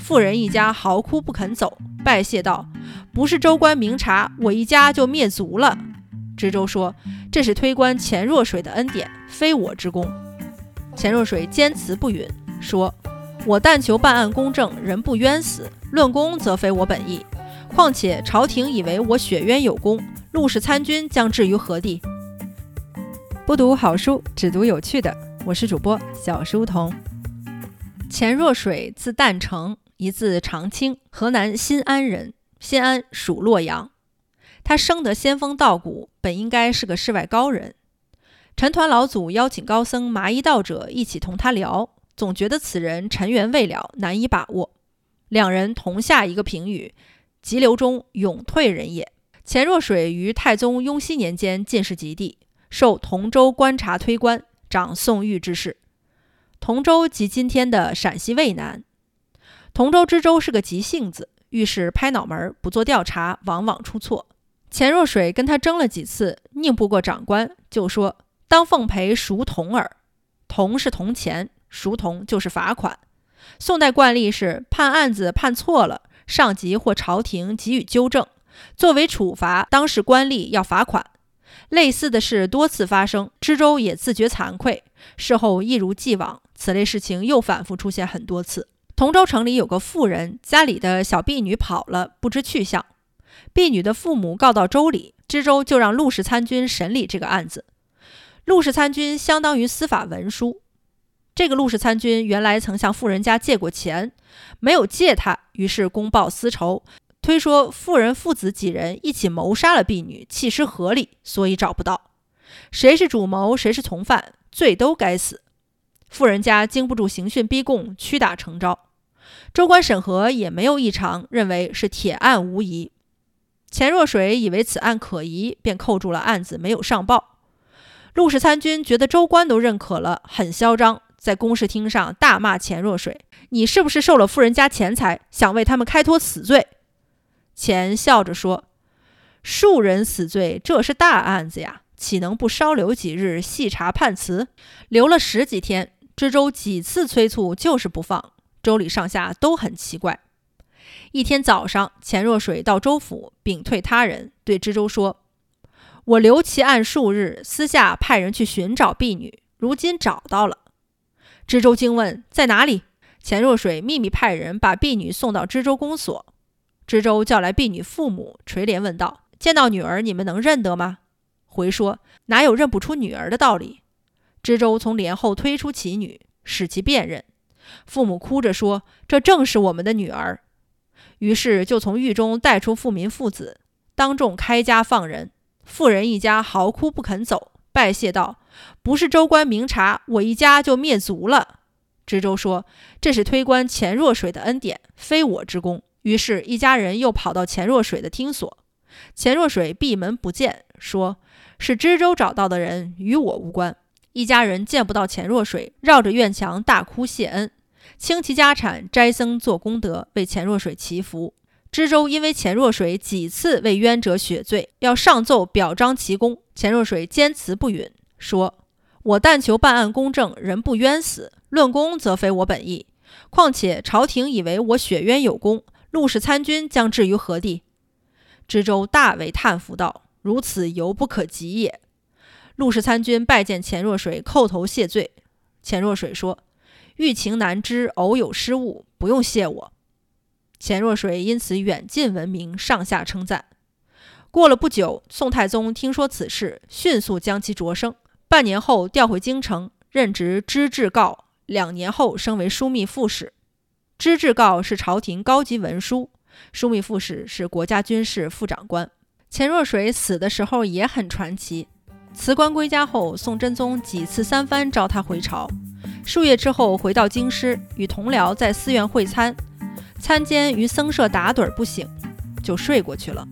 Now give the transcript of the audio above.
妇人一家嚎哭不肯走，拜谢道：“不是州官明察，我一家就灭族了。”知州说：“这是推官钱若水的恩典，非我之功。”钱若水坚持不允，说：“我但求办案公正，人不冤死。论功则非我本意。况且朝廷以为我雪冤有功，陆氏参军将置于何地？”不读好书，只读有趣的。我是主播小书童。钱若水字旦成，一字长青，河南新安人。新安属洛阳。他生得仙风道骨，本应该是个世外高人。陈团老祖邀请高僧麻衣道者一起同他聊，总觉得此人尘缘未了，难以把握。两人同下一个评语：急流中永退人也。钱若水于太宗雍熙年间进士及第，受同州观察推官，掌宋玉之事。同州即今天的陕西渭南。同州知州是个急性子，遇事拍脑门，不做调查，往往出错。钱若水跟他争了几次，拧不过长官，就说。当奉陪赎铜耳，铜是铜钱，赎铜就是罚款。宋代惯例是判案子判错了，上级或朝廷给予纠正，作为处罚，当事官吏要罚款。类似的事多次发生，知州也自觉惭愧，事后一如既往。此类事情又反复出现很多次。同州城里有个妇人，家里的小婢女跑了，不知去向。婢女的父母告到州里，知州就让陆氏参军审理这个案子。陆氏参军相当于司法文书。这个陆氏参军原来曾向富人家借过钱，没有借他，于是公报私仇，推说富人父子几人一起谋杀了婢女，弃尸河里，所以找不到。谁是主谋，谁是从犯，罪都该死。富人家经不住刑讯逼供，屈打成招。州官审核也没有异常，认为是铁案无疑。钱若水以为此案可疑，便扣住了案子，没有上报。陆氏参军觉得州官都认可了，很嚣张，在公事厅上大骂钱若水：“你是不是受了富人家钱财，想为他们开脱死罪？”钱笑着说：“庶人死罪，这是大案子呀，岂能不稍留几日细查判词？留了十几天，知州几次催促，就是不放。州里上下都很奇怪。一天早上，钱若水到州府禀退他人，对知州说。”我留其案数日，私下派人去寻找婢女，如今找到了。知州惊问在哪里？钱若水秘密派人把婢女送到知州公所。知州叫来婢女父母，垂帘问道：“见到女儿，你们能认得吗？”回说：“哪有认不出女儿的道理？”知州从帘后推出其女，使其辨认。父母哭着说：“这正是我们的女儿。”于是就从狱中带出富民父子，当众开家放人。妇人一家嚎哭不肯走，拜谢道：“不是州官明察，我一家就灭族了。”知州说：“这是推官钱若水的恩典，非我之功。”于是，一家人又跑到钱若水的厅所。钱若水闭门不见，说：“是知州找到的人，与我无关。”一家人见不到钱若水，绕着院墙大哭谢恩，倾其家产斋僧做功德，为钱若水祈福。知州因为钱若水几次为冤者雪罪，要上奏表彰其功。钱若水坚持不允，说：“我但求办案公正，人不冤死。论功则非我本意。况且朝廷以为我雪冤有功，陆氏参军将置于何地？”知州大为叹服道：“如此犹不可及也。”陆氏参军拜见钱若水，叩头谢罪。钱若水说：“欲情难知，偶有失误，不用谢我。”钱若水因此远近闻名，上下称赞。过了不久，宋太宗听说此事，迅速将其擢升。半年后调回京城，任职知制诰。两年后升为枢密副使。知制诰是朝廷高级文书，枢密副使是国家军事副长官。钱若水死的时候也很传奇。辞官归家后，宋真宗几次三番召他回朝。数月之后回到京师，与同僚在寺院会餐。餐间于僧舍打盹不醒，就睡过去了。